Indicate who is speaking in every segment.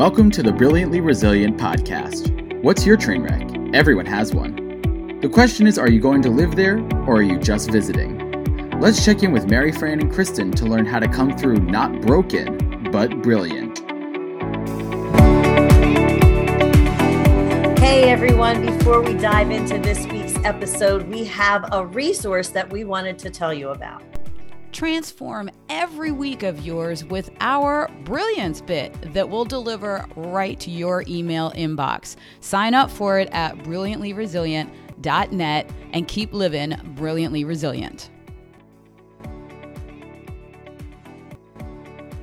Speaker 1: Welcome to the Brilliantly Resilient podcast. What's your train wreck? Everyone has one. The question is are you going to live there or are you just visiting? Let's check in with Mary Fran and Kristen to learn how to come through not broken, but brilliant.
Speaker 2: Hey everyone, before we dive into this week's episode, we have a resource that we wanted to tell you about.
Speaker 3: Transform every week of yours with our Brilliance Bit that will deliver right to your email inbox. Sign up for it at brilliantlyresilient.net and keep living brilliantly resilient.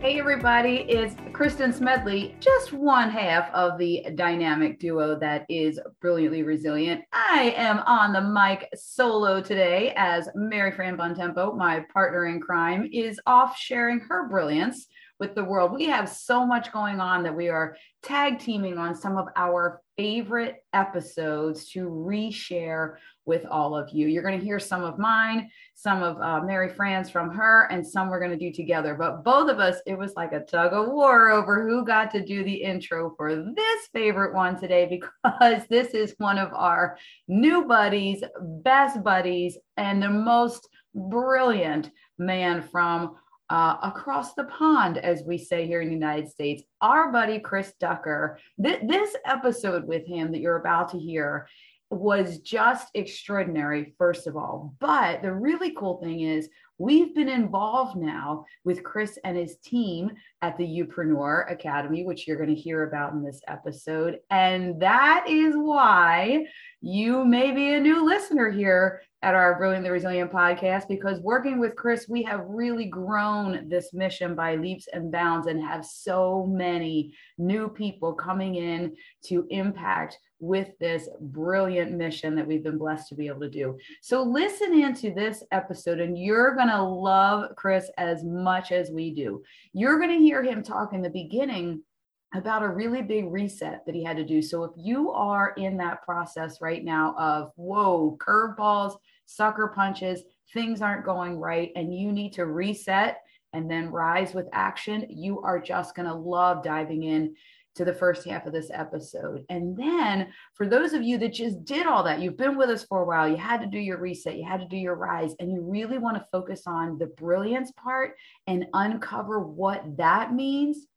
Speaker 4: Hey everybody, it's Kristen Smedley, just one half of the dynamic duo that is brilliantly resilient. I am on the mic solo today as Mary Fran Bontempo, my partner in crime, is off sharing her brilliance with the world. We have so much going on that we are tag teaming on some of our favorite episodes to reshare with all of you. You're going to hear some of mine, some of uh, Mary Fran's from her, and some we're going to do together. But both of us, it was like a tug of war over who got to do the intro for this favorite one today, because this is one of our new buddies, best buddies, and the most brilliant man from uh, across the pond, as we say here in the United States, our buddy Chris Ducker. Th- this episode with him that you're about to hear was just extraordinary, first of all. But the really cool thing is, we've been involved now with Chris and his team at the Youpreneur Academy, which you're going to hear about in this episode. And that is why you may be a new listener here at our Brilliantly Resilient podcast because working with Chris, we have really grown this mission by leaps and bounds and have so many new people coming in to impact with this brilliant mission that we've been blessed to be able to do. So, listen into this episode, and you're going to love Chris as much as we do. You're going to hear him talk in the beginning about a really big reset that he had to do. So if you are in that process right now of whoa, curveballs, sucker punches, things aren't going right, and you need to reset and then rise with action, you are just going to love diving in to the first half of this episode. And then for those of you that just did all that, you've been with us for a while, you had to do your reset, you had to do your rise, and you really want to focus on the brilliance part and uncover what that means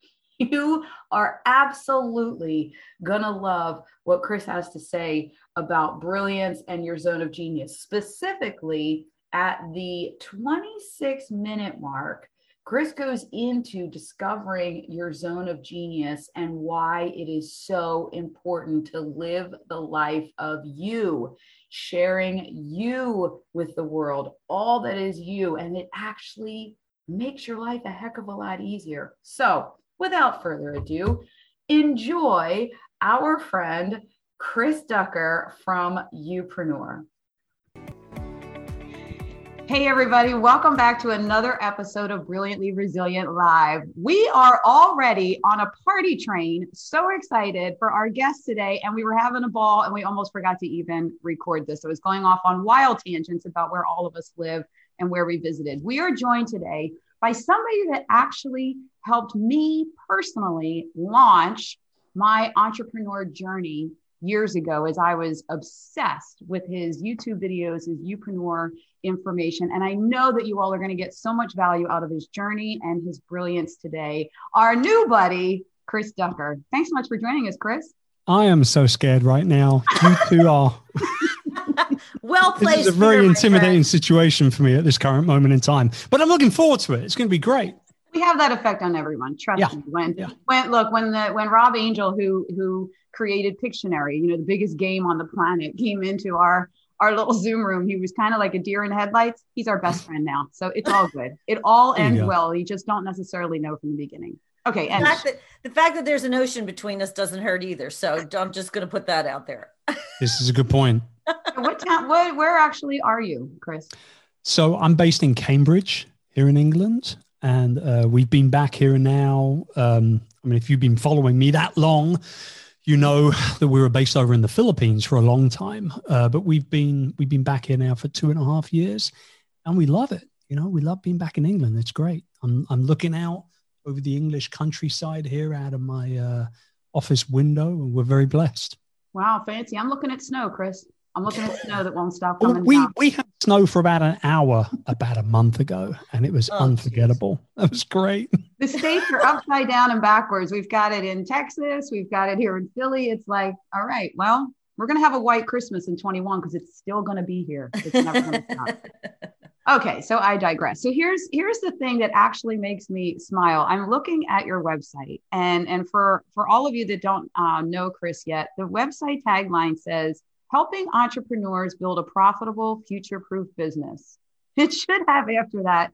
Speaker 4: you are absolutely going to love what Chris has to say about brilliance and your zone of genius. Specifically, at the 26 minute mark, Chris goes into discovering your zone of genius and why it is so important to live the life of you, sharing you with the world, all that is you. And it actually makes your life a heck of a lot easier. So, without further ado, enjoy our friend Chris Ducker from Youpreneur. Hey, everybody, welcome back to another episode of Brilliantly Resilient Live. We are already on a party train. So excited for our guest today. And we were having a ball and we almost forgot to even record this. So it was going off on wild tangents about where all of us live and where we visited. We are joined today by somebody that actually helped me personally launch my entrepreneur journey years ago as I was obsessed with his YouTube videos, his Youpreneur information. And I know that you all are going to get so much value out of his journey and his brilliance today. Our new buddy, Chris Ducker. Thanks so much for joining us, Chris.
Speaker 5: I am so scared right now. You two are.
Speaker 2: well placed.
Speaker 5: This is a very intimidating situation for me at this current moment in time, but I'm looking forward to it. It's going to be great.
Speaker 4: We have that effect on everyone. Trust yeah. me. When, yeah. when look, when the when Rob Angel, who who created Pictionary, you know, the biggest game on the planet, came into our our little Zoom room. He was kind of like a deer in headlights. He's our best friend now, so it's all good. It all ends well. You just don't necessarily know from the beginning. Okay,
Speaker 2: and the fact, that, the fact that there's an ocean between us doesn't hurt either. So I'm just going to put that out there.
Speaker 5: this is a good point.
Speaker 4: What town? What, where actually are you, Chris?
Speaker 5: So I'm based in Cambridge here in England, and uh, we've been back here now. Um, I mean, if you've been following me that long, you know that we were based over in the Philippines for a long time, uh, but we've been we've been back here now for two and a half years, and we love it. You know, we love being back in England. It's great. I'm I'm looking out over the English countryside here out of my uh, office window, and we're very blessed.
Speaker 4: Wow, fancy! I'm looking at snow, Chris. I'm looking at snow that won't stop coming
Speaker 5: we
Speaker 4: down.
Speaker 5: we had snow for about an hour about a month ago, and it was
Speaker 2: Oh,
Speaker 5: unforgettable. That was great.
Speaker 4: the states are upside down and backwards. We've got it in Texas. We've got it here in Philly. It's like, all right, well, we're going to have a white Christmas in 21 because it's still going to be here. It's never going to stop. Okay, so I digress. So here's here's the thing that actually makes me smile. I'm looking at your website, and and for for all of you that don't uh, know Chris yet, the website tagline says helping entrepreneurs build a profitable, future-proof business. It should have after that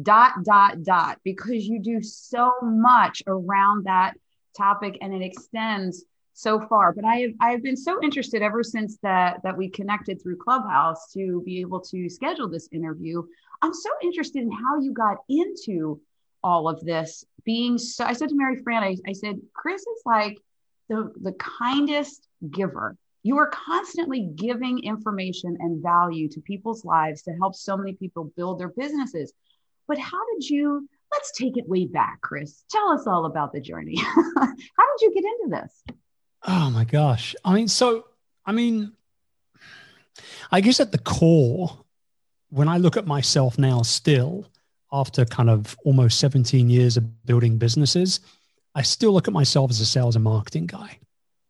Speaker 4: dot dot dot because you do so much around that topic and it extends so far. But i have i've been so interested ever since that that we connected through clubhouse to be able to schedule this interview. I'm so interested in how you got into all of this being so i said to mary fran i, I said chris is like the the kindest giver you are constantly giving information and value to people's lives to help so many people build their businesses but how did you let's take it way back chris tell us all about the journey how did you get into this
Speaker 5: Oh my gosh. I mean, so, I mean, I guess at the core, when I look at myself now, still, after kind of almost 17 years of building businesses, I still look at myself as a sales and marketing guy.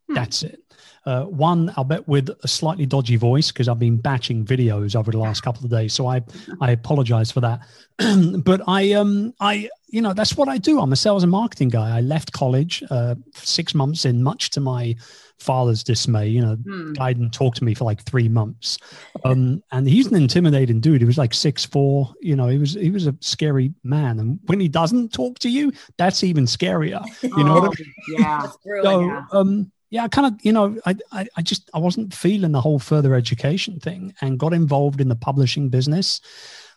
Speaker 4: Hmm.
Speaker 5: That's it. Uh, one, I'll bet with a slightly dodgy voice because I've been batching videos over the last couple of days, so I I apologize for that. but I um I you know that's what I do. I'm a sales and marketing guy. I left college uh, six months in, much to my father's dismay. You know,
Speaker 4: Hmm.
Speaker 5: guy didn't talk to me for like three months, um, and he's an intimidating dude. He was like six four. You know, he was he was a scary man, and when he doesn't talk to you, that's even scarier. You know what I
Speaker 4: Oh, yeah
Speaker 5: so
Speaker 4: yeah.
Speaker 5: um yeah i kind of you know I, I i just i wasn't feeling the whole further education thing and got involved in the publishing business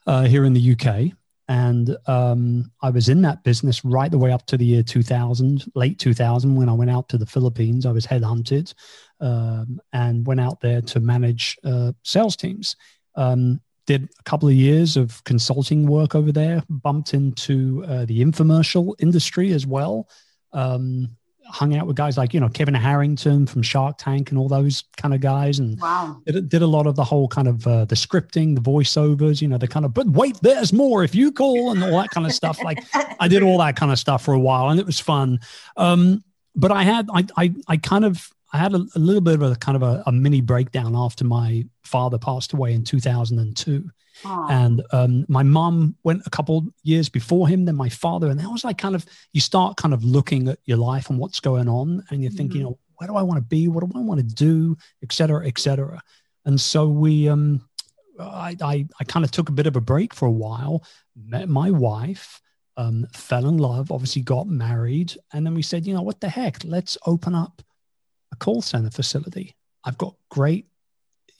Speaker 5: uh, here in the uk and um, i was in that business right the way up to the year 2000 late 2000 when i went out to the philippines. I was headhunted um, and went out there to manage uh, sales teams. Um, did a couple of years of consulting work over there bumped into uh, the infomercial industry as well. Um, hung out with guys like you know Kevin Harrington from Shark Tank and all those kind of guys, and
Speaker 4: wow
Speaker 5: did, did a lot of the whole kind of uh, the scripting, the voiceovers, you know, the kind of but wait, there's more if you call and all that kind of stuff. Like I did all that kind of stuff for a while, and it was fun. Um, but I had I I, I kind of I had a, a little bit of a kind of a, a mini breakdown after my father passed away in 2002 And um, my mom went a couple years before him then my father and that was like kind of you start kind of looking at your life and what's going on and you're thinking
Speaker 4: Mhm.
Speaker 5: you know where do i want to be? What do i want to do? Et cetera et cetera. And so we um i i, I kind of took a bit of a break for a while met my wife um, fell in love obviously got married and then we said you know what the heck? Let's open up a call center facility. I've got great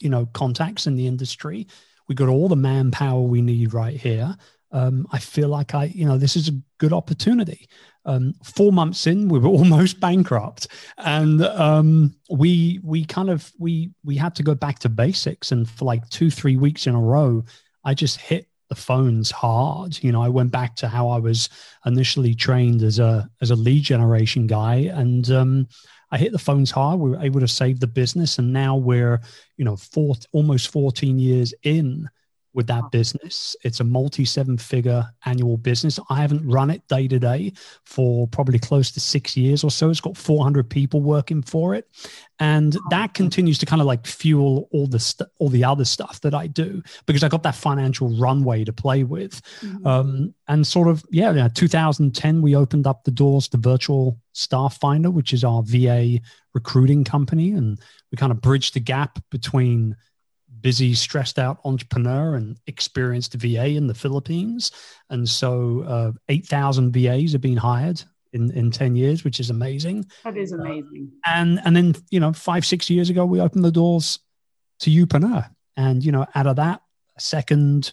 Speaker 5: you know contacts in the industry we got all the manpower we need right here. Um, i feel like i you know this is a good opportunity. Um, four months in we were almost bankrupt. And um, we we kind of we we had to go back to basics. And for like two three weeks in a row i just hit the phones hard. You know i went back to how i was initially trained as a as a lead generation guy. And um, i hit the phones hard. We were able to save the business. And now we're you know four, almost 14 years in with that business. It's a multi seven figure annual business. I haven't run it day to day for probably close to six years or so. It's got 400 people working for it. And that continues to kind of like fuel all the st- all the other stuff that i do because i got that financial runway to play with.
Speaker 4: Mhm.
Speaker 5: um, and sort of yeah, yeah 2010 we opened up the doors to virtual staff finder which is our va recruiting company. And we kind of bridged the gap between busy stressed out entrepreneur and experienced va in the philippines. And so uh, 8000 vas have been hired in, in 10 years which is amazing.
Speaker 4: That is amazing.
Speaker 5: and and then you know five six years ago we opened the doors to Youpreneur, and you know out of that a second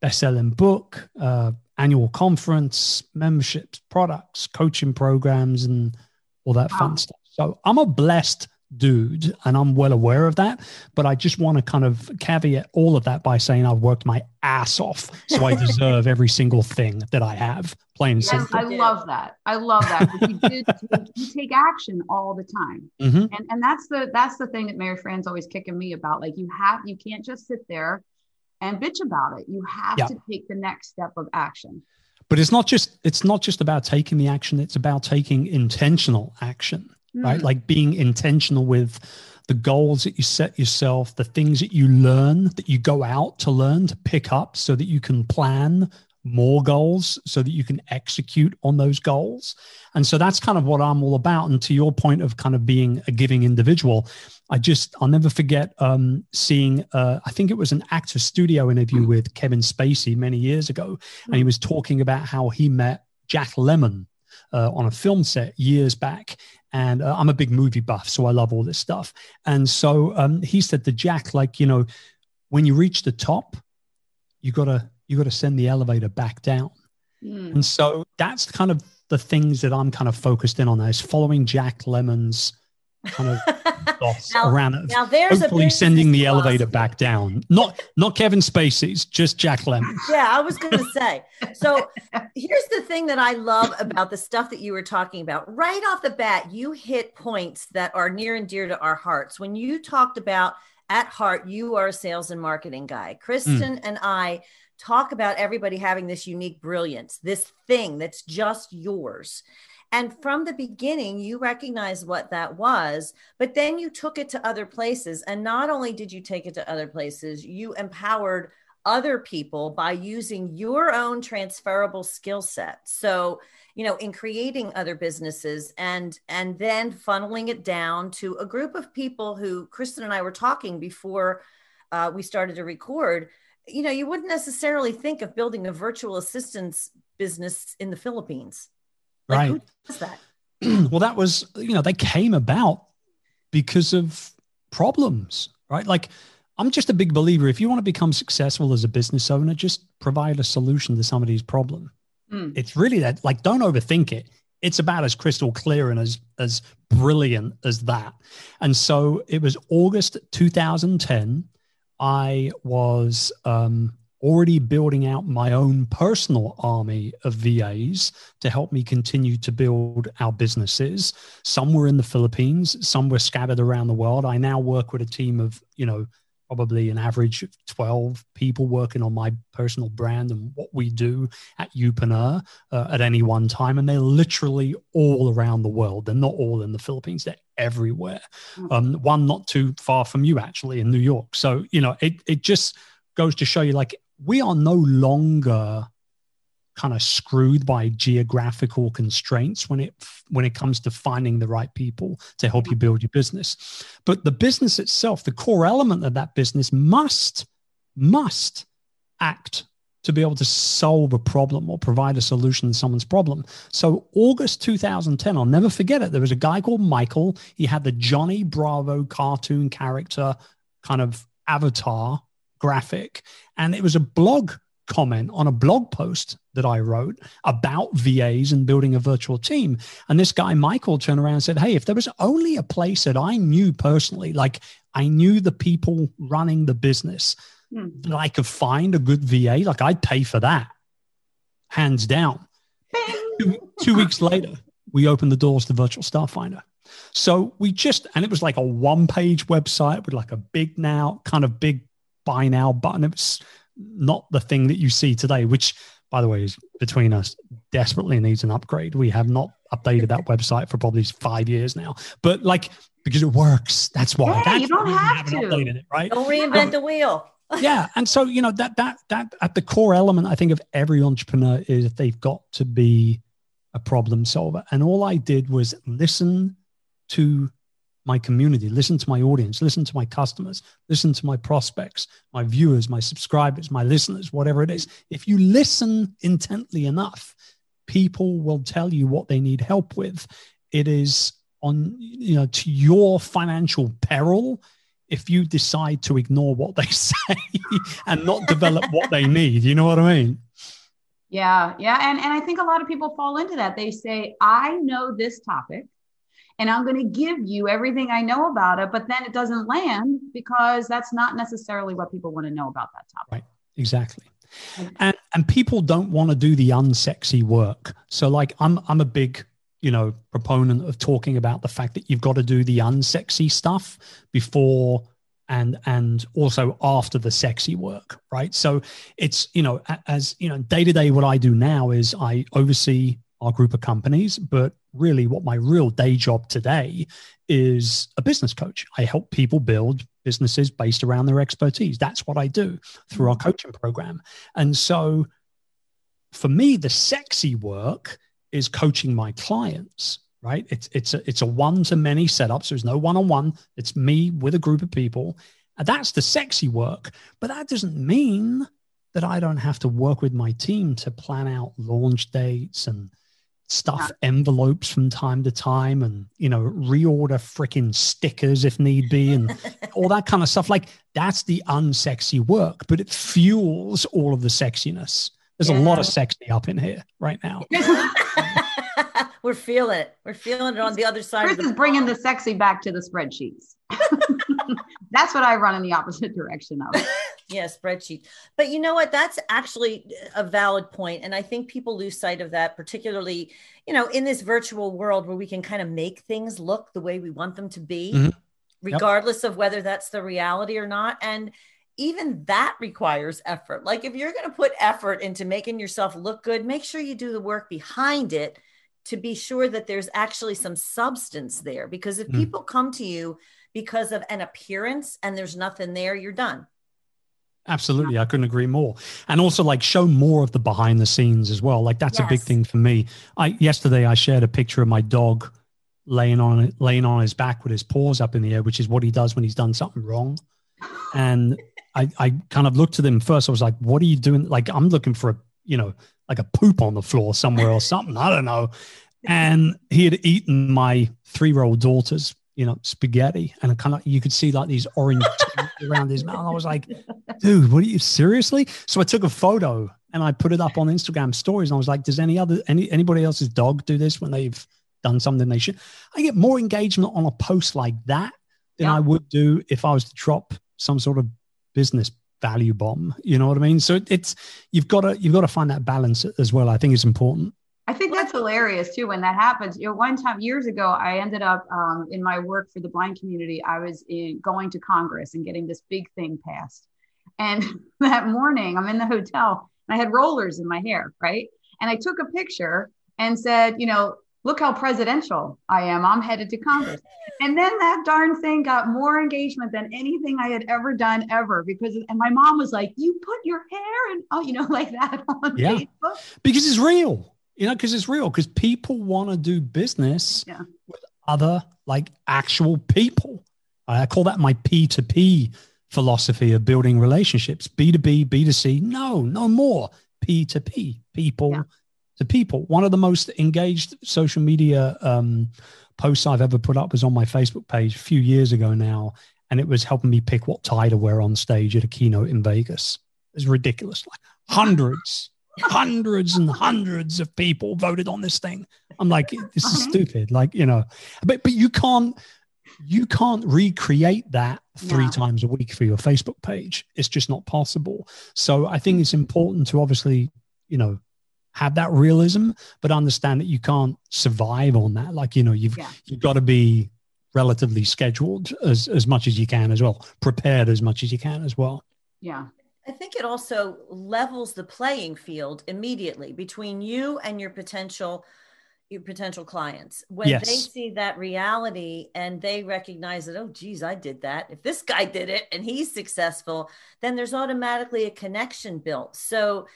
Speaker 5: best-selling book uh, annual conference memberships products coaching programs and all that
Speaker 4: Wow.
Speaker 5: fun stuff. So i'm a blessed dude and i'm well aware of that but i just want to kind of caveat all of that by saying i've worked my ass off so i deserve every single thing that i have plain and
Speaker 4: Yes,
Speaker 5: simple.
Speaker 4: I love that. I love that. You, did, you take action all the time,
Speaker 5: Mhm.
Speaker 4: and and that's the that's the thing that Mary Fran's always kicking me about. Like you have you can't just sit there and bitch about it. You have
Speaker 5: Yeah.
Speaker 4: to take the next step of action.
Speaker 5: But it's not just it's not just about taking the action. It's about taking intentional action, right?
Speaker 4: Mm.
Speaker 5: Like being intentional with the goals that you set yourself, the things that you learn that you go out to learn to pick up, so that you can plan more goals, so that you can execute on those goals. And so that's kind of what I'm all about. And to your point of kind of being a giving individual, I just I'll never forget um, seeing uh, I think it was an actor studio interview with Kevin Spacey many years ago, and he was talking about how he met Jack Lemmon uh, on a film set years back. And uh, I'm a big movie buff, so I love all this stuff. And so um, he said to Jack, like you know, when you reach the top, you gotta you gotta send the elevator back down.
Speaker 4: Mm.
Speaker 5: And so that's kind of the things that I'm kind of focused in on. Is following Jack Lemmon's kind of
Speaker 2: Now-
Speaker 5: around it.
Speaker 2: now there's
Speaker 5: Hopefully, sending the
Speaker 2: business
Speaker 5: elevator back down. Not not Kevin Spacey's, just Jack Lemmon's.
Speaker 2: Yeah, I was going to say. So here's the thing that I love about the stuff that you were talking about. Right off the bat, you hit points that are near and dear to our hearts. When you talked about at heart, you are a sales and marketing guy. Kristen mm. and I talk about everybody having this unique brilliance, this thing that's just yours. And from the beginning, you recognized what that was, but then you took it to other places. And not only did you take it to other places, you empowered other people by using your own transferable skill set. So, you know, in creating other businesses and and then funneling it down to a group of people who Kristen and I were talking before uh, we started to record. You know, you wouldn't necessarily think of building a virtual assistance business in the Philippines. Like,
Speaker 5: Right.
Speaker 2: who does that?
Speaker 5: well, that was, you know, they came about because of problems, right? Like, I'm just a big believer. If you want to become successful as a business owner, just provide a solution to somebody's problem.
Speaker 4: Mm.
Speaker 5: It's really that, like, don't overthink it. It's about as crystal clear and as as brilliant as that. And so it was August 2010. I was um, already building out my own personal army of VAs to help me continue to build our businesses. Some were in the Philippines, some were scattered around the world. I now work with a team of, you know, probably an average of 12 people working on my personal brand and what we do at Youpreneur uh, at any one time. And they're literally all around the world. They're not all in the Philippines, they're everywhere. Um, one not too far from you, actually, in New York. So, you know, it, it just goes to show you like we are no longer kind of screwed by geographical constraints when it when it comes to finding the right people to help you build your business. But the business itself the core element of that business must must act to be able to solve a problem or provide a solution to someone's problem. So august 2010 i'll never forget it there was a guy called michael. He had the johnny bravo cartoon character kind of avatar graphic and it was a blog comment on a blog post that I wrote about VAs and building a virtual team. And this guy, Michael, turned around and said, Hey, if there was only a place that I knew personally, like I knew the people running the business,
Speaker 4: Hmm.
Speaker 5: that I could find a good VA, like I'd pay for that, hands down. Two, two weeks later, we opened the doors to Virtual Staff Finder. So we just, and it was like a one page website with like a big now, kind of big buy now button. It was not the thing that you see today, which, by the way, is between us, desperately needs an upgrade. We have not updated that website for probably five years now, but like because it works. That's why.
Speaker 4: Yeah,
Speaker 5: That's
Speaker 4: you don't have to.
Speaker 5: updated it, right?
Speaker 2: Don't reinvent um, the wheel.
Speaker 5: yeah and so you know that that that at the core element i think of every entrepreneur is they've got to be a problem solver and all i did was listen to my community listen to my audience listen to my customers listen to my prospects my viewers my subscribers my listeners whatever it is if you listen intently enough people will tell you what they need help with it is on you know to your financial peril if you decide to ignore what they say and not develop what they need. You know what I mean?
Speaker 4: Yeah, yeah. And, and I think a lot of people fall into that. They say, I know this topic and I'm going to give you everything I know about it, but then it doesn't land because that's not necessarily what people want to know about that topic.
Speaker 5: Right. Exactly. And and people don't want to do the unsexy work. So like I'm I'm a big you know proponent of talking about the fact that you've got to do the unsexy stuff before and and also after the sexy work right so it's you know as you know day to day what i do now is i oversee our group of companies but really what my real day job today is a business coach. I help people build businesses based around their expertise. That's what i do through our mm. coaching program. And so for me the sexy work is coaching my clients right? It's it's a, it's a one to many setups there's no one on one it's me with a group of people. And that's the sexy work. But that doesn't mean that i don't have to work with my team to plan out launch dates and stuff envelopes from time to time and you know reorder freaking stickers if need be and all that kind of stuff like that's the unsexy work but it fuels all of the sexiness there's yeah. a lot of sexy up in here right now
Speaker 2: We're feeling it. We're feeling it on the other side.
Speaker 4: Chris is bringing the sexy back to the spreadsheets. That's what I run in the opposite direction of.
Speaker 2: yeah, spreadsheet. But you know what? That's actually a valid point, and I think people lose sight of that, particularly you know in this virtual world where we can kind of make things look the way we want them to be, mm-hmm. regardless yep. of whether that's the reality or not. And even that requires effort. Like if you're going to put effort into making yourself look good, make sure you do the work behind it to be sure that there's actually some substance there. Because if mm. people come to you because of an appearance and there's nothing there, you're done.
Speaker 5: Absolutely. I couldn't agree more. And also like show more of the behind the scenes as well. Like that's yes. a big thing for me. I yesterday I shared a picture of my dog laying on laying on his back with his paws up in the air, which is what he does when he's done something wrong. And I, I kind of looked at him first. I was like, what are you doing? Like I'm looking for a, you know, like a poop on the floor somewhere or something. I don't know. And he had eaten my three year old daughter's, you know, spaghetti. And kind of, you could see like these orange around his mouth. I was like, dude, what are you seriously? So I took a photo and I put it up on Instagram stories. And I was like, does any other, any, anybody else's dog do this when they've done something they should? I get more engagement on a post like that than yeah. I would do if I was to drop some sort of business value bomb. You know what I mean? So it's you've got to you've got to find that balance as well. I think it's important.
Speaker 4: I think that's hilarious too when that happens. You know, one time years ago, I ended up um, in my work for the blind community. I was in, going to Congress and getting this big thing passed. And that morning, I'm in the hotel and I had rollers in my hair, right? And I took a picture and said, you know, look how presidential I am. I'm headed to Congress. And then that darn thing got more engagement than anything I had ever done ever because and my mom was like, "You put your hair and oh, you know, like that on yeah. Facebook."
Speaker 5: Because it's real. You know, because it's real because people want to do business yeah. with other like actual people. I call that my P2P philosophy of building relationships. B2B, B2C. No, no more. P2P, people yeah to people. One of the most engaged social media um, posts I've ever put up was on my Facebook page a few years ago now, and it was helping me pick what tie to wear on stage at a keynote in Vegas. It's ridiculous. Like hundreds, hundreds and hundreds of people voted on this thing. I'm like, this is uh-huh. stupid. Like, you know, but but you can't you can't recreate that three times a week for your Facebook page. It's just not possible. So I think it's important to obviously, you know, have that realism, but understand that you can't survive on that. Like, you know, you've yeah. you've got to be relatively scheduled as, as much as you can as well, prepared as much as you can as well.
Speaker 4: Yeah.
Speaker 2: I think it also levels the playing field immediately between you and your potential your potential clients when yes. they see that reality and they recognize that oh geez i did that if this guy did it and he's successful then there's automatically a connection built so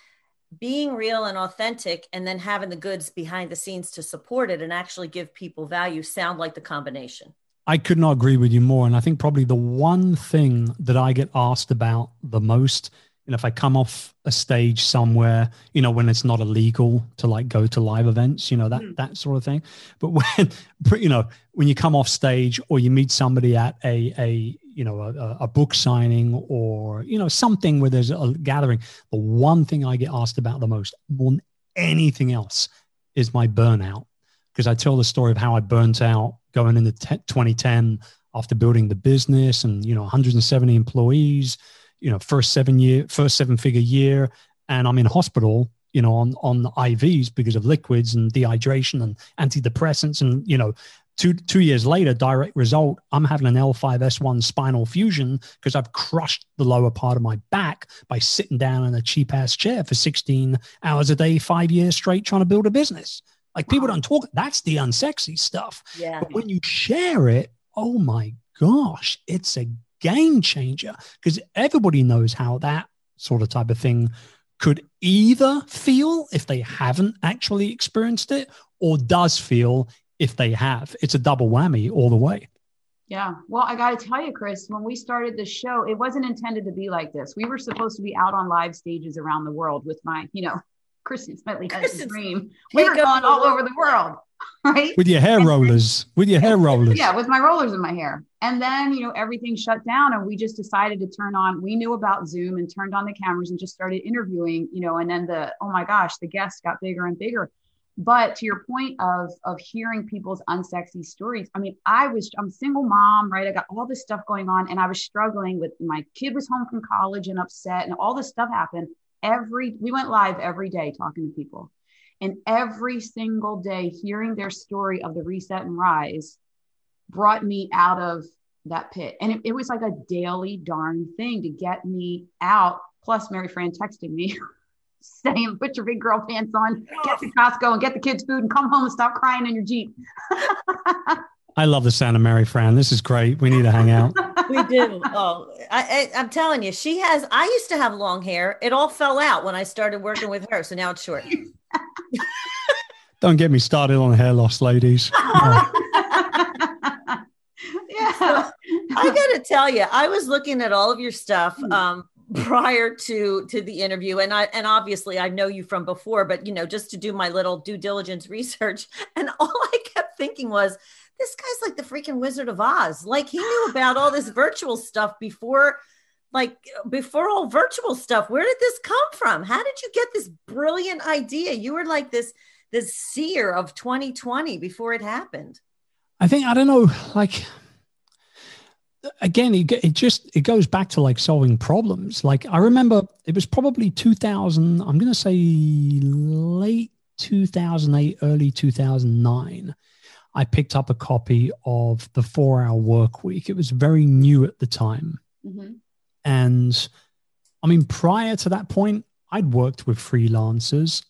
Speaker 2: being real and authentic and then having the goods behind the scenes to support it and actually give people value sound like the combination.
Speaker 5: I could not agree with you more. And I think probably the one thing that I get asked about the most, and if I come off a stage somewhere, you know, when it's not illegal to like go to live events, you know, that mm. that sort of thing. But when you know, when you come off stage or you meet somebody at a a you know a, a, book signing or you know something where there's a gathering the one thing i get asked about the most more than anything else is my burnout because i tell the story of how i burnt out going into t- 2010 after building the business and you know 170 employees you know first seven year first seven figure year and I'm in hospital, you know, on on IVs because of liquids and dehydration and antidepressants, and you know, two two years later, direct result, I'm having an L5S1 spinal fusion because I've crushed the lower part of my back by sitting down in a cheap ass chair for 16 hours a day, five years straight, trying to build a business. Like people don't talk. That's the unsexy stuff.
Speaker 2: Yeah.
Speaker 5: But when you share it, oh my gosh, it's a game changer because everybody knows how that sort of type of thing could either feel if they haven't actually experienced it or does feel if they have. It's a double whammy all the way.
Speaker 4: Yeah. Well, I got to tell you, Chris, when we started the show, it wasn't intended to be like this. We were supposed to be out on live stages around the world with my, you know, Kristen Smedley has a dream. We were going all over the world, right?
Speaker 5: With your hair rollers, with your hair rollers.
Speaker 4: Yeah, with my rollers in my hair. And then, you know, everything shut down and we just decided to turn on, we knew about Zoom and turned on the cameras and just started interviewing, you know, and then the, oh my gosh, the guests got bigger and bigger. But to your point of of hearing people's unsexy stories, I mean, I was I'm a single mom, right? I got all this stuff going on, and I was struggling with my kid was home from college and upset, and all this stuff happened. Every we went live every day talking to people, and every single day hearing their story of the reset and rise brought me out of that pit, and it, it was like a daily darn thing to get me out. Plus, Mary Fran texting me. saying, put your big girl pants on, get to Costco and get the kids food and come home and stop crying in your Jeep.
Speaker 5: I love the sound of Mary Fran. This is great. We need to hang out.
Speaker 2: we do. Oh, I, I, am telling you, she has. I used to have long hair. It all fell out when I started working with her, so now it's short.
Speaker 5: Don't get me started on hair loss, ladies.
Speaker 4: yeah.
Speaker 2: So, I got to tell you, I was looking at all of your stuff. Um, prior to to the interview and i and obviously i know you from before but you know just to do my little due diligence research and all i kept thinking was this guy's like the freaking wizard of oz like he knew about all this virtual stuff before like before all virtual stuff where did this come from how did you get this brilliant idea you were like this this seer of 2020 before it happened
Speaker 5: i think i don't know like again, it, it just it goes back to like solving problems. Like I remember it was probably 2000. I'm going to say late 2008, early 2009. I picked up a copy of the Four Hour Work Week. It was very new at the time, mm-hmm. and I mean, prior to that point, I'd worked with freelancers.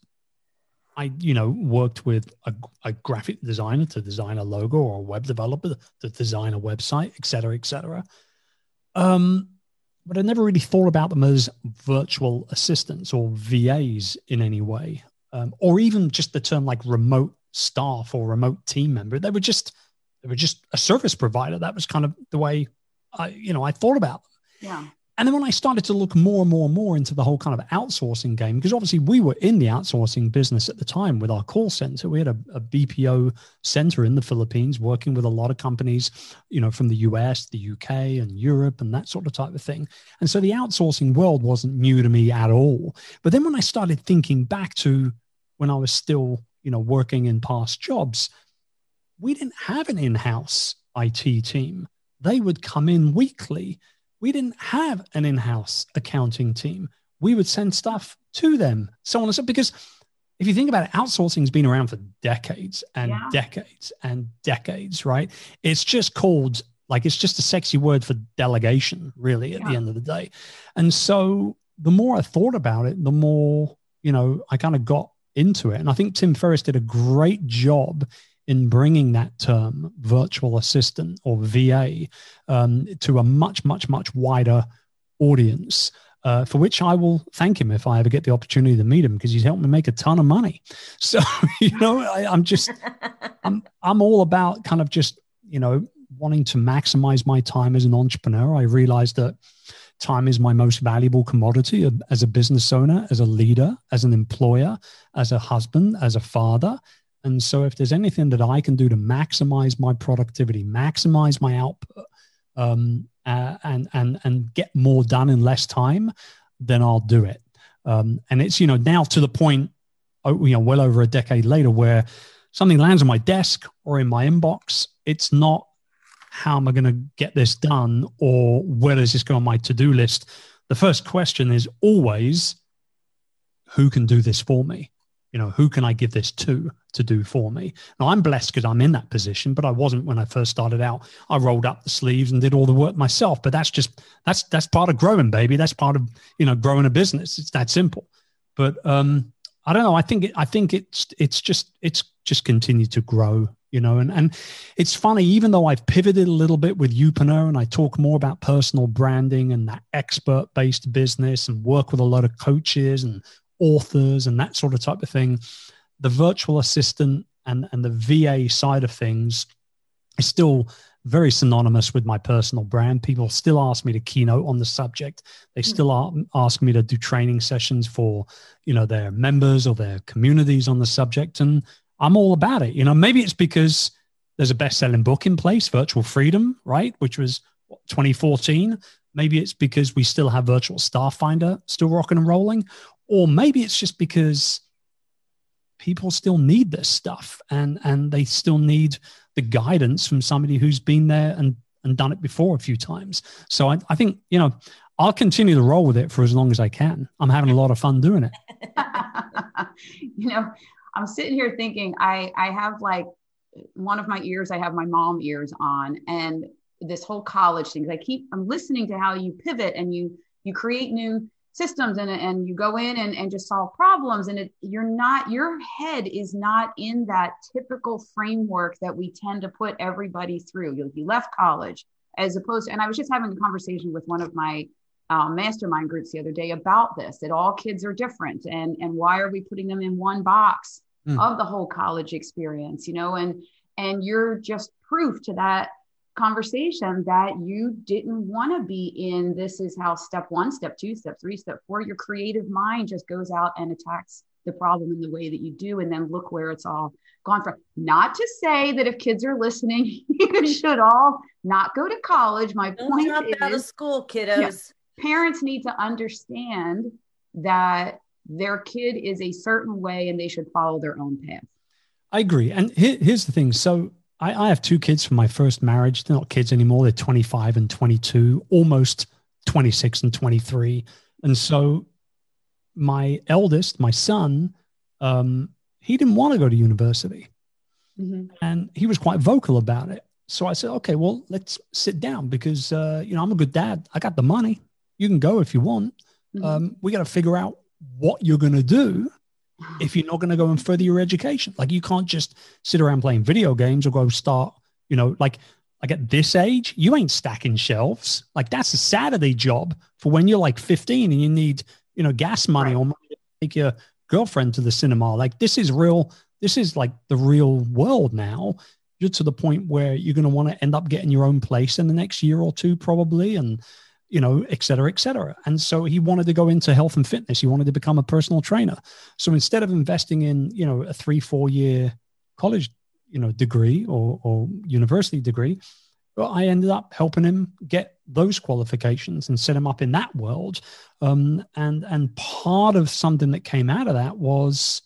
Speaker 5: I, you know, worked with a, a, graphic designer to design a logo or a web developer to design a website, et cetera, et cetera. Um, but I never really thought about them as virtual assistants or VAs in any way, um, or even just the term like remote staff or remote team member. They were just they were just a service provider. That was kind of the way I, you know, I thought about them.
Speaker 4: Yeah.
Speaker 5: And then when I started to look more and more and more into the whole kind of outsourcing game, because obviously we were in the outsourcing business at the time with our call center. We had a, a, BPO center in the Philippines working with a lot of companies, you know, from the US, the UK, and Europe, and that sort of type of thing. And so the outsourcing world wasn't new to me at all. But then when I started thinking back to when I was still, you know, working in past jobs, we didn't have an in house IT team. They would come in weekly we didn't have an in-house accounting team. We would send stuff to them, so on and so. Because if you think about it, outsourcing has been around for decades and yeah. decades and decades, right? It's just called like it's just a sexy word for delegation, really, at yeah. the end of the day. And so the more I thought about it, the more you know I kind of got into it. And I think Tim Ferriss did a great job in bringing that term virtual assistant or VA um, to a much, much, much wider audience. Uh, for which I will thank him if I ever get the opportunity to meet him because he's helped me make a ton of money. So you know, I, I'm just, I'm, I'm all about kind of just you know wanting to maximize my time as an entrepreneur. I realized that time is my most valuable commodity as a business owner, as a leader, as an employer, as a husband, as a father, and so, if there's anything that I can do to maximize my productivity, maximize my output, um, uh, and and and get more done in less time, then I'll do it. Um, and it's you know now to the point, oh, you know, well over a decade later, where something lands on my desk or in my inbox, it's not how am I going to get this done or where does this go on my to do list. The first question is always, who can do this for me? You know, who can I give this to to do for me? Now I'm blessed because I'm in that position, but I wasn't when I first started out. I rolled up the sleeves and did all the work myself. But that's just that's that's part of growing, baby. That's part of you know growing a business. It's that simple. But um, I don't know. I think it, I think it's it's just it's just continued to grow, you know. And and it's funny, even though I've pivoted a little bit with Youpreneur and I talk more about personal branding and that expert based business and work with a lot of coaches and authors and that sort of type of thing, the virtual assistant and, and the VA side of things is still very synonymous with my personal brand. People still ask me to keynote on the subject. They still ask me to do training sessions for, you know, their members or their communities on the subject. And I'm all about it. You know, maybe it's because there's a best-selling book in place, Virtual Freedom, right? Which was 2014. Maybe it's because we still have Virtual Staff Finder still rocking and rolling, or maybe it's just because people still need this stuff and and they still need the guidance from somebody who's been there and and done it before a few times so i, I think you know i'll continue to roll with it for as long as i can i'm having a lot of fun doing it
Speaker 4: you know i'm sitting here thinking i i have like one of my ears i have my mom ears on and this whole college thing i keep i'm listening to how you pivot and you you create new systems and, and you go in and, and just solve problems and it, you're not your head is not in that typical framework that we tend to put everybody through. You, you left college as opposed to and i was just having a conversation with one of my um, mastermind groups the other day about this that all kids are different and and why are we putting them in one box mm. of the whole college experience you know? And and you're just proof to that conversation that you didn't want to be in this is how step one step two step three step four your creative mind just goes out and attacks the problem in the way that you do and then look where it's all gone from. Not to say that if kids are listening you should all not go to college. My
Speaker 2: Don't
Speaker 4: point
Speaker 2: drop
Speaker 4: is
Speaker 2: out of school kiddos.
Speaker 4: yeah, parents need to understand that their kid is a certain way and they should follow their own path
Speaker 5: i agree and here's the thing so I, I have two kids from my first marriage. They're not kids anymore. They're 25 and 22, almost 26 and 23. And so my eldest, my son, um, he didn't want to go to university. Mm-hmm. And he was quite vocal about it. So I said, okay, well, let's sit down because, uh, you know, I'm a good dad. I got the money. You can go if you want. Mm-hmm. Um, we got to figure out what you're going to do if you're not going to go and further your education. Like you can't just sit around playing video games or go start, you know, like like at this age, you ain't stacking shelves. Like that's a Saturday job for when you're like 15 and you need, you know, gas money right. or money to take your girlfriend to the cinema. Like this is real. This is like the real world now. You're to the point where you're going to want to end up getting your own place in the next year or two, probably. And you know, et cetera, et cetera. And so he wanted to go into health and fitness. He wanted to become a personal trainer. So instead of investing in, you know, a three, four year college, you know, degree or, or university degree, well, I ended up helping him get those qualifications and set him up in that world. Um, and and part of something that came out of that was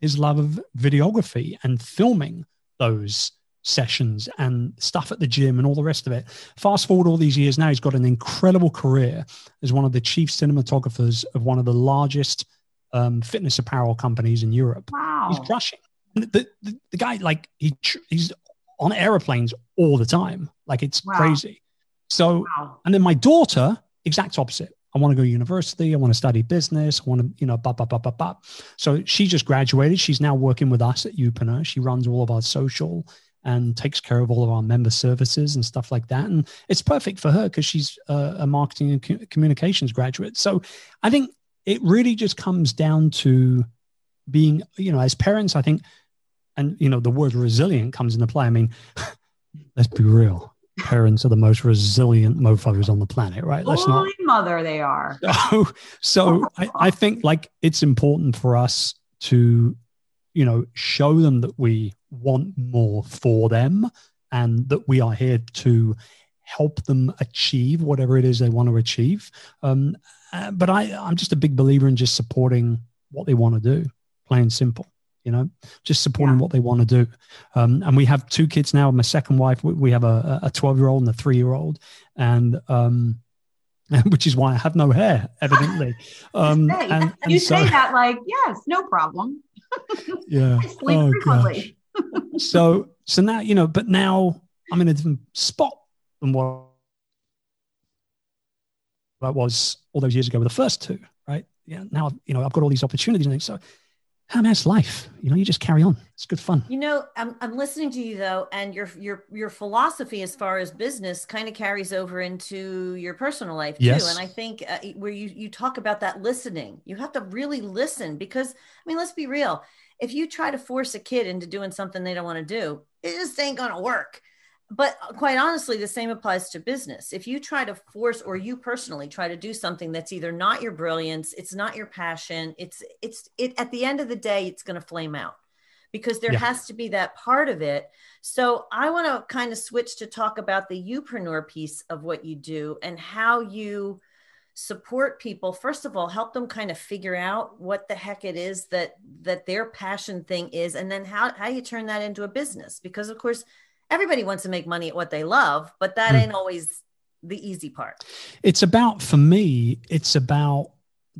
Speaker 5: his love of videography and filming those sessions and stuff at the gym and all the rest of it. Fast forward all these years now, he's got an incredible career as one of the chief cinematographers of one of the largest um, fitness apparel companies in Europe.
Speaker 4: Wow.
Speaker 5: He's crushing. The, the, the, guy, like, he he's on airplanes all the time. Like, it's wow. crazy. So, wow. and then my daughter, exact opposite. I want to go to university. I want to study business. I want to, you know, blah, blah, blah, blah, blah. So she just graduated. She's now working with us at Youpreneur. She runs all of our social and takes care of all of our member services and stuff like that. And it's perfect for her because she's a, a marketing and communications graduate. So I think it really just comes down to being, you know, as parents, I think, and, you know, the word resilient comes into play. I mean, let's be real. Parents are the most resilient mofos on the planet, right?
Speaker 4: Let's Holy not. mother, they are.
Speaker 5: So, so I, I think like it's important for us to, you know, show them that we want more for them and that we are here to help them achieve whatever it is they want to achieve. Um, uh, but I, I'm just a big believer in just supporting what they want to do, plain simple. You know, just supporting yeah. what they want to do. Um, and we have two kids now. My second wife, we have a 12 year old and a three year old. And um, which is why I have no hair, evidently. Um,
Speaker 4: Hey,
Speaker 5: and, and
Speaker 4: you
Speaker 5: so-
Speaker 4: say that like, yes, no problem.
Speaker 5: yeah.
Speaker 4: I sleep
Speaker 5: Oh,
Speaker 4: frequently.
Speaker 5: So so now you know but now i'm in a different spot than what I was all those years ago with the first two right yeah now you know i've got all these opportunities and things so how that's life you know you just carry on it's good fun
Speaker 2: You know, I'm, I'm listening to you though, and your your your philosophy as far as business kind of carries over into your personal life too.
Speaker 5: Yes.
Speaker 2: And I think uh, where you you talk about that listening, you have to really listen because I mean, let's be real. If you try to force a kid into doing something they don't want to do, it just ain't gonna work. But uh, quite honestly, the same applies to business. If you try to force, or you personally try to do something that's either not your brilliance, it's not your passion, it's it's it at the end of the day, it's going to flame out because there
Speaker 5: Yeah.
Speaker 2: has to be that part of it. So I want to kind of switch to talk about the youpreneur piece of what you do and how you support people. First of all, help them kind of figure out what the heck it is that that their passion thing is, and then how how you turn that into a business. Because of course, everybody wants to make money at what they love, but that
Speaker 5: Hmm.
Speaker 2: ain't always the easy part.
Speaker 5: it's about for me it's about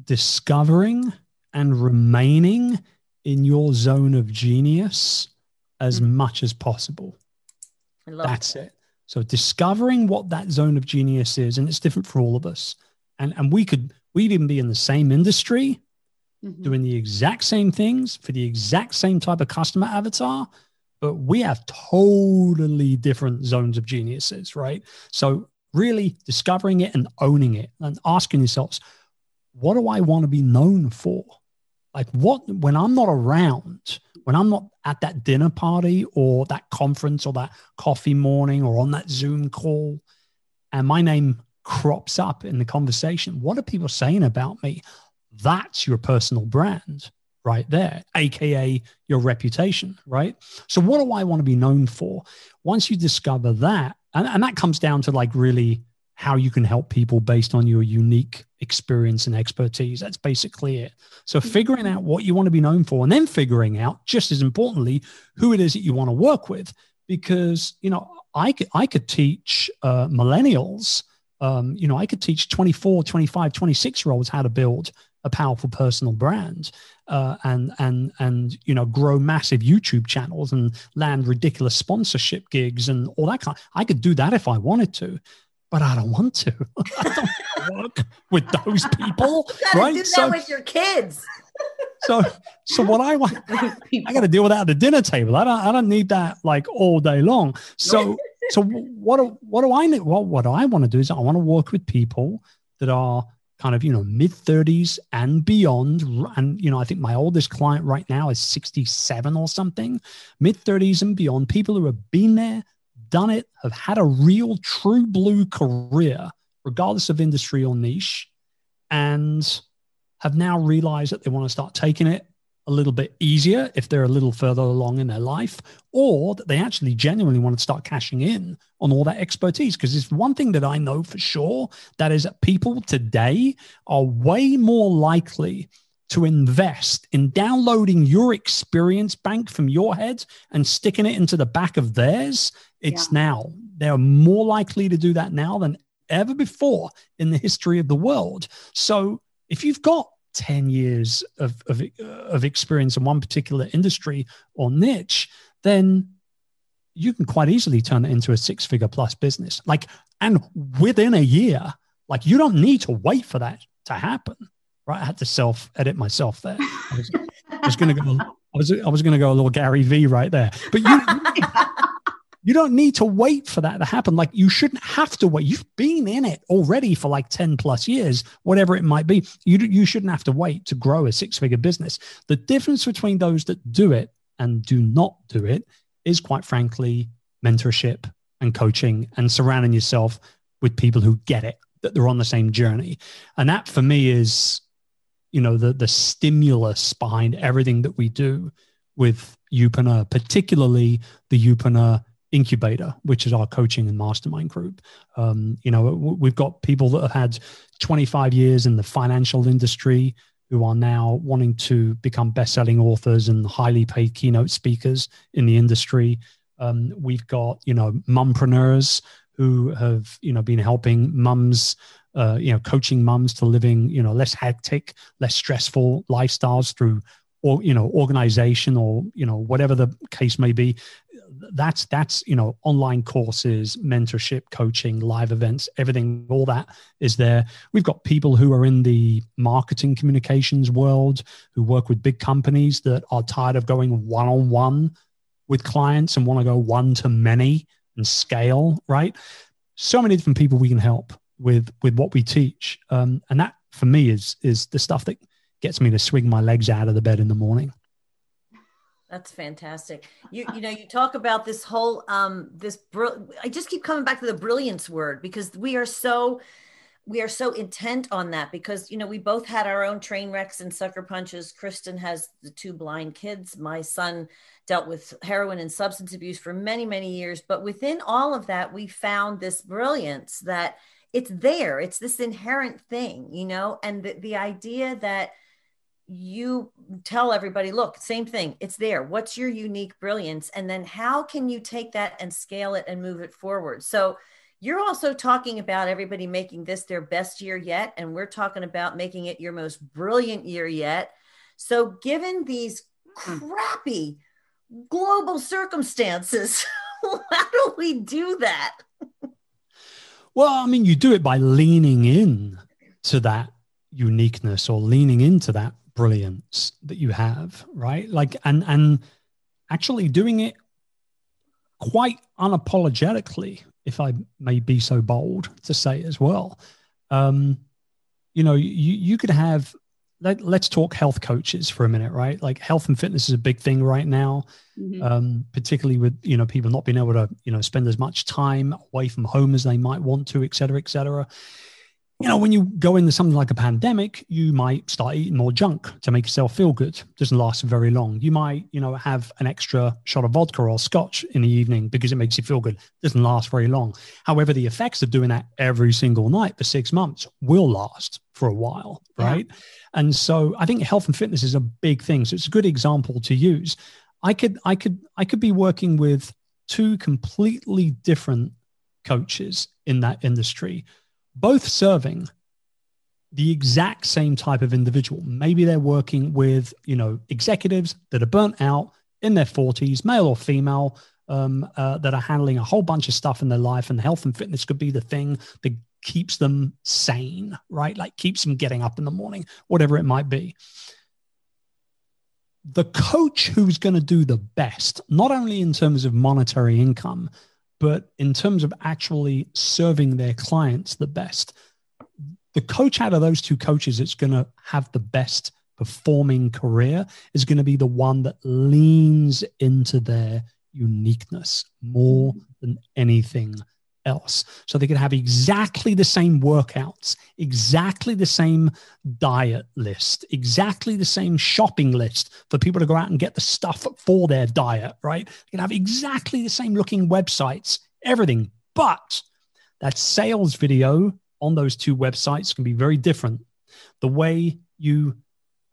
Speaker 5: discovering and remaining in your zone of genius as
Speaker 2: Mhm.
Speaker 5: much as possible
Speaker 2: I love
Speaker 5: That's it. So discovering what that zone of genius is, and it's different for all of us. And and we could we'd even be in the same industry,
Speaker 4: Mhm.
Speaker 5: doing the exact same things for the exact same type of customer avatar, but we have totally different zones of geniuses, right? So really discovering it and owning it and asking yourselves, what do I want to be known for? Like what when I'm not around, when I'm not at that dinner party or that conference or that coffee morning or on that Zoom call, and my name crops up in the conversation, what are people saying about me? That's your personal brand right there, AKA your reputation, right? So, what do I want to be known for? Once you discover that, and, and that comes down to like really how you can help people based on your unique experience and expertise. That's basically it. So, figuring out what you want to be known for, and then figuring out, just as importantly, who it is that you want to work with. Because, you know, I could, I could teach uh, millennials, um, you know, I could teach 24, 25, 26 year olds how to build a powerful personal brand uh, and and and you know grow massive YouTube channels and land ridiculous sponsorship gigs and all that kind. I could do that if I wanted to, but I don't want to. I don't work with those people,
Speaker 2: You
Speaker 5: right?
Speaker 2: do that
Speaker 5: So,
Speaker 2: with your kids.
Speaker 5: so so what I want, I got to deal with that at the dinner table. I don't I don't need that like all day long. So so what do, what do I need? Well, what I want to do is I want to work with people that are kind of you know mid 30s and beyond and you know i think my oldest client right now is 67 or something mid 30s and beyond people who have been there done it have had a real true blue career regardless of industry or niche and have now realized that they want to start taking it a little bit easier if they're a little further along in their life, or that they actually genuinely want to start cashing in on all that expertise. Because it's one thing that I know for sure that is that people today are way more likely to invest in downloading your experience bank from your head and sticking it into the back of theirs. It's now. They're more likely to do that now than ever before in the history of the world. So if you've got 10 years of, of, of experience in one particular industry or niche, then you can quite easily turn it into a six figure plus business. Like, and within a year, like you don't need to wait for that to happen. Right. I had to self edit myself there. I was, was going to go, I was, I was going to go a little Gary V right there, but you, you don't need to wait for that to happen. Like you shouldn't have to wait. You've been in it already for like 10 plus years, whatever it might be. You, you shouldn't have to wait to grow a six figure business. The difference between those that do it and do not do it is quite frankly mentorship and coaching and surrounding yourself with people who get it, that they're on the same journey. And that for me is, you know, the, the stimulus behind everything that we do with Youpreneur, particularly the Youpreneur incubator, which is our coaching and mastermind group. Um, you know, we've got people that have had 25 years in the financial industry who are now wanting to become best-selling authors and highly paid keynote speakers in the industry. Um, we've got, you know, mumpreneurs who have, you know, been helping mums uh, you know, coaching mums to living, you know, less hectic, less stressful lifestyles through, or you know, organization or you know, whatever the case may be. That's that's you know, online courses, mentorship, coaching, live events, everything, all that is there. We've got people who are in the marketing communications world who work with big companies that are tired of going one on one with clients and want to go one to many and scale. Right? So many different people we can help with with what we teach, um, and that for me is is the stuff that gets me to swing my legs out of the bed in the morning.
Speaker 2: That's fantastic. You you know you talk about this whole um this br- I just keep coming back to the brilliance word because we are so we are so intent on that because you know we both had our own train wrecks and sucker punches. Kristen has the two blind kids. My son dealt with heroin and substance abuse for many many years, but within all of that we found this brilliance that it's there it's this inherent thing you know and the, the idea that you tell everybody look same thing it's there. What's your unique brilliance? And then how can you take that and scale it and move it forward? So you're also talking about everybody making this their best year yet and we're talking about making it your most brilliant year yet. So given these hmm. crappy global circumstances how do we do that?
Speaker 5: Well, I mean, you do it by leaning in to that uniqueness or leaning into that brilliance that you have, right? Like, and and actually doing it quite unapologetically, if I may be so bold to say as well. Um, you know, you you could have let, us talk health coaches for a minute, right? Like health and fitness is a big thing right now, mm-hmm. um, particularly with you know people not being able to you know spend as much time away from home as they might want to, et cetera, et cetera you know, when you go into something like a pandemic, you might start eating more junk to make yourself feel good. It doesn't last very long. You might, you know, have an extra shot of vodka or scotch in the evening because it makes you feel good. It doesn't last very long. However, the effects of doing that every single night for six months will last for a while, right? Yeah. And so I think health and fitness is a big thing. So it's a good example to use. I could, I could, I could be working with two completely different coaches in that industry both serving the exact same type of individual. Maybe they're working with, you know, executives that are burnt out in their 40s, male or female, um, uh, that are handling a whole bunch of stuff in their life, and health and fitness could be the thing that keeps them sane, right? Like keeps them getting up in the morning, whatever it might be. The coach who's going to do the best, not only in terms of monetary income, but in terms of actually serving their clients the best, the coach out of those two coaches that's going to have the best performing career is going to be the one that leans into their uniqueness more than anything else. So they could have exactly the same workouts, exactly the same diet list, exactly the same shopping list for people to go out and get the stuff for their diet, right? They can have exactly the same looking websites, everything. But that sales video on those two websites can be very different. The way you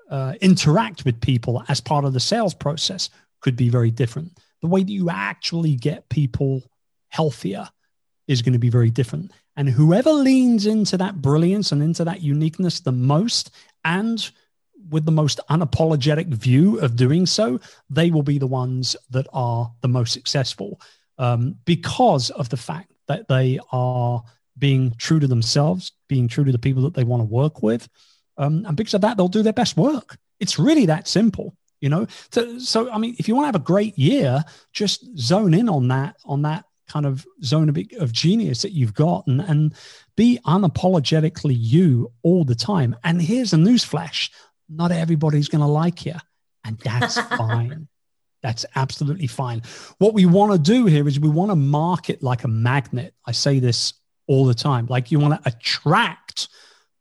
Speaker 5: uh, interact with people as part of the sales process could be very different. The way that you actually get people healthier is going to be very different. And whoever leans into that brilliance and into that uniqueness the most, and with the most unapologetic view of doing so, they will be the ones that are the most successful um, because of the fact that they are being true to themselves, being true to the people that they want to work with. Um, and because of that, they'll do their best work. It's really that simple you know so, so i mean if you want to have a great year just zone in on that on that kind of zone of, of genius that you've got and, and be unapologetically you all the time. And here's a newsflash not everybody's going to like you, and that's fine. That's absolutely fine. What we want to do here is we want to market like a magnet. I say this all the time. Like you want to attract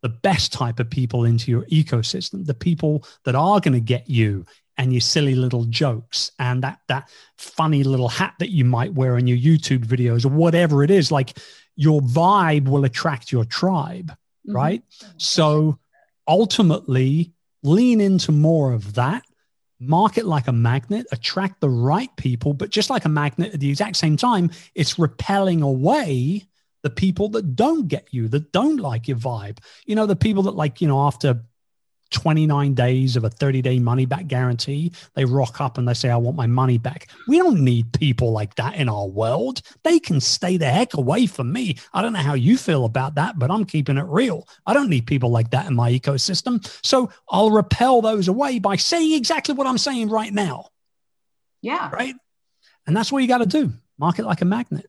Speaker 5: the best type of people into your ecosystem, the people that are going to get you and your silly little jokes and that that funny little hat that you might wear in your YouTube videos or whatever it is like your vibe will attract your tribe mm-hmm. right so ultimately lean into more of that market like a magnet attract the right people but just like a magnet at the exact same time it's repelling away the people that don't get you, that don't like your vibe. You know, the people that like, you know, after 29 days of a 30 day money back guarantee, they rock up and they say, I want my money back. We don't need people like that in our world. They can stay the heck away from me. I don't know how you feel about that, but I'm keeping it real. I don't need people like that in my ecosystem. So I'll repel those away by saying exactly what I'm saying right now.
Speaker 4: Yeah.
Speaker 5: Right. And that's what you got to do market like a magnet.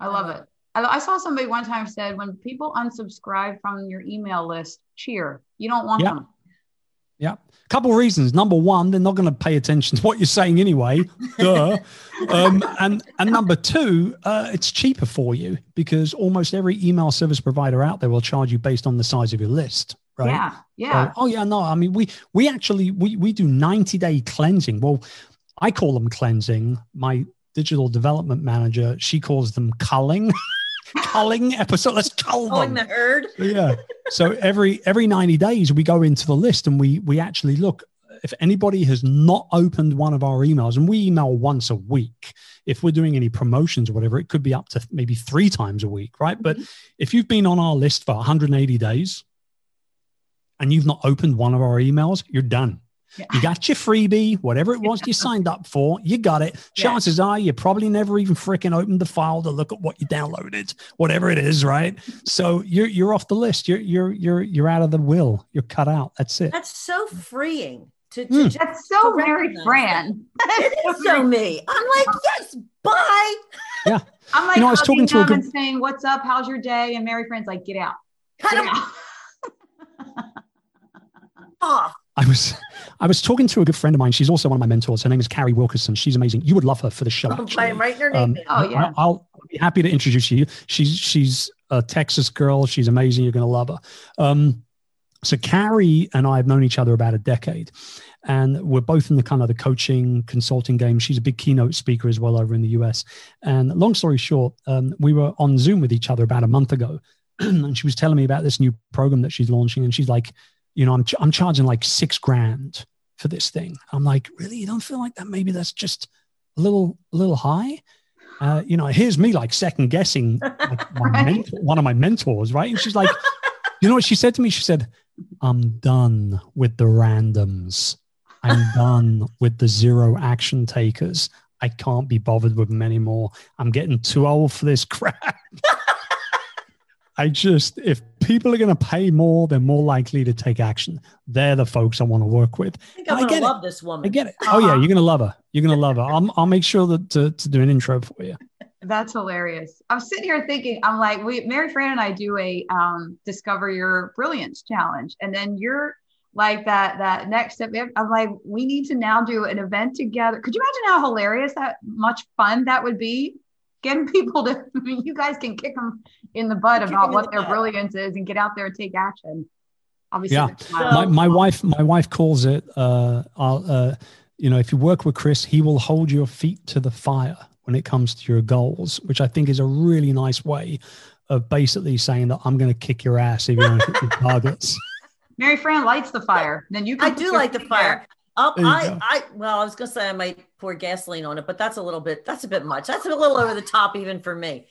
Speaker 4: I love it. I saw somebody one time said when people unsubscribe from your email list, cheer. You don't want
Speaker 5: yeah.
Speaker 4: them.
Speaker 5: Yeah. A couple of reasons. Number one, they're not going to pay attention to what you're saying anyway. Duh. Um, and and number two, uh, it's cheaper for you because almost every email service provider out there will charge you based on the size of your list. Right.
Speaker 4: Yeah. Yeah.
Speaker 5: So, oh yeah. No. I mean, we we actually we we do 90 day cleansing. Well, I call them cleansing. My digital development manager, she calls them culling. culling episode. Let's cull
Speaker 2: Culling
Speaker 5: them.
Speaker 2: the herd.
Speaker 5: yeah. So every every 90 days we go into the list and we we actually look if anybody has not opened one of our emails and we email once a week if we're doing any promotions or whatever it could be up to maybe three times a week right but mm-hmm. if you've been on our list for 180 days and you've not opened one of our emails you're done
Speaker 4: Yeah.
Speaker 5: you got your freebie, whatever it was you signed up for, you got it. Chances are you probably never even freaking opened the file to look at what you downloaded, whatever it is, right? So you're you're off the list. You're you're you're you're out of the will. You're cut out. That's it.
Speaker 2: That's so freeing to, to
Speaker 5: Mm.
Speaker 2: just
Speaker 4: That's so
Speaker 2: To
Speaker 4: Mary Fran.
Speaker 2: it is so me. I'm like, yes, bye. Yeah.
Speaker 4: I'm like
Speaker 5: You know, I was talking to a good-
Speaker 4: and saying, "What's up? How's your day?" And Mary Fran's like, "Get out,
Speaker 2: Kind
Speaker 4: get
Speaker 2: of
Speaker 4: out."
Speaker 2: off.
Speaker 5: I was I was talking to a good friend of mine. She's also one of my mentors. Her name is Carrie Wilkerson. She's amazing. You would love her for the show.
Speaker 2: I'm writing her name
Speaker 5: Um.
Speaker 4: Oh, yeah.
Speaker 5: I- I'll, I'll be happy to introduce you. She's she's a Texas girl. She's amazing. You're going to love her. Um, so Carrie and I have known each other about a decade, and we're both in the kind of the coaching consulting game. She's a big keynote speaker as well over in the US. And long story short, um, we were on Zoom with each other about a month ago, and she was telling me about this new program that she's launching, and she's like, you know, I'm ch- I'm charging like six grand for this thing. I'm like, really? You don't feel like that? Maybe that's just a little a little high. Uh, you know, here's me like second guessing like, my
Speaker 4: Right.
Speaker 5: mentor, one of my mentors, right? And she's like, you know what she said to me? She said, I'm done with the randoms. I'm done with the zero action takers. I can't be bothered with them anymore. I'm getting too old for this crap. I just, if people are going to pay more, they're more likely to take action. They're the folks I want to work with.
Speaker 2: I think I'm
Speaker 5: I
Speaker 2: gonna
Speaker 5: get it.
Speaker 2: love this woman.
Speaker 5: I get it. Oh yeah,
Speaker 4: Uh-huh.
Speaker 5: you're gonna love her. You're gonna love her. I'll, I'll make sure that to, to do an intro for you.
Speaker 4: That's hilarious. I'm sitting here thinking, I'm like, we, Mary Fran and I do a um, discover your brilliance challenge, and then you're like that that next step. I'm like, we need to now do an event together. Could you imagine how hilarious that much fun that would be? Getting people to, I mean, you guys can kick them in the butt about what
Speaker 2: the
Speaker 4: their
Speaker 2: butt.
Speaker 4: brilliance is and get out there and take action. Obviously,
Speaker 5: Yeah.
Speaker 4: my-
Speaker 5: My, my wife, my wife calls it. Uh, I'll, uh, you know, if you work with Chris, he will hold your feet to the fire when it comes to your goals, which I think is a really nice way of basically saying that I'm going to kick your ass if you don't hit your targets.
Speaker 4: Mary Fran lights the fire. Then you can
Speaker 2: I do like the fire. Up,
Speaker 5: There
Speaker 2: I,
Speaker 5: go.
Speaker 2: I, well, I was gonna say I might pour gasoline on it, but that's a little bit, that's a bit much. That's a little over the top even for me.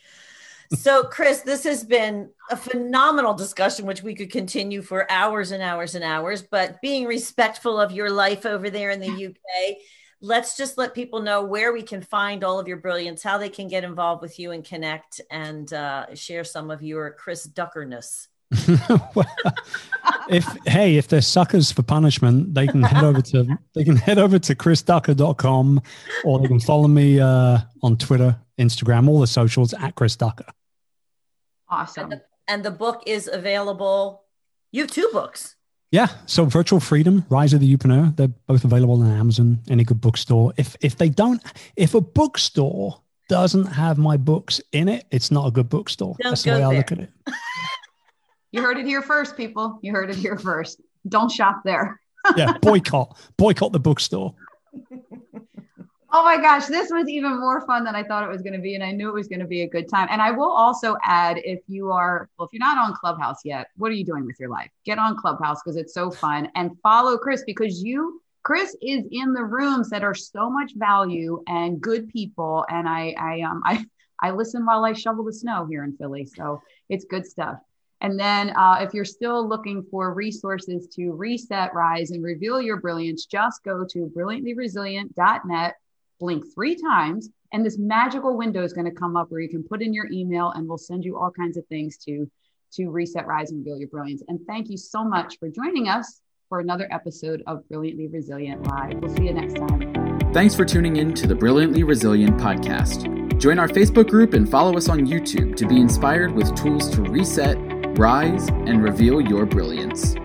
Speaker 2: So, Chris, this has been a phenomenal discussion, which we could continue for hours and hours and hours. But being respectful of your life over there in the UK, let's just let people know where we can find all of your brilliance, how they can get involved with you and connect, and uh, share some of your Chris Duckerness.
Speaker 5: Well, if hey, if they're suckers for punishment, they can head over to they can head over to chrisducker.com or they can follow me uh, on Twitter, Instagram, all the socials at Chris Ducker.
Speaker 4: Awesome.
Speaker 2: And the book is available. You have two books.
Speaker 5: Yeah. So Virtual Freedom, Rise of the Youpreneur, they're both available on Amazon, any good bookstore. If if they don't, if a bookstore doesn't have my books in it, it's not a good bookstore.
Speaker 2: Don't
Speaker 5: That's the
Speaker 2: go
Speaker 5: way I look at it.
Speaker 4: You heard it here first, people. You heard it here first. Don't shop there.
Speaker 5: Yeah, boycott. boycott the bookstore.
Speaker 4: Oh my gosh, this was even more fun than I thought it was going to be. And I knew it was going to be a good time. And I will also add if you are, well, if you're not on Clubhouse yet, what are you doing with your life? Get on Clubhouse because it's so fun and follow Chris because you, Chris is in the rooms that are so much value and good people. And I, I, um, I, I listen while I shovel the snow here in Philly. So it's good stuff. And then uh, if you're still looking for resources to reset, rise, and reveal your brilliance, just go to brilliantlyresilient.net, blink three times, and this magical window is going to come up where you can put in your email and we'll send you all kinds of things to to reset, rise, and reveal your brilliance. And thank you so much for joining us for another episode of Brilliantly Resilient Live. We'll see you next time.
Speaker 1: Thanks for tuning in to the Brilliantly Resilient podcast. Join our Facebook group and follow us on YouTube to be inspired with tools to reset, rise, and reveal your brilliance.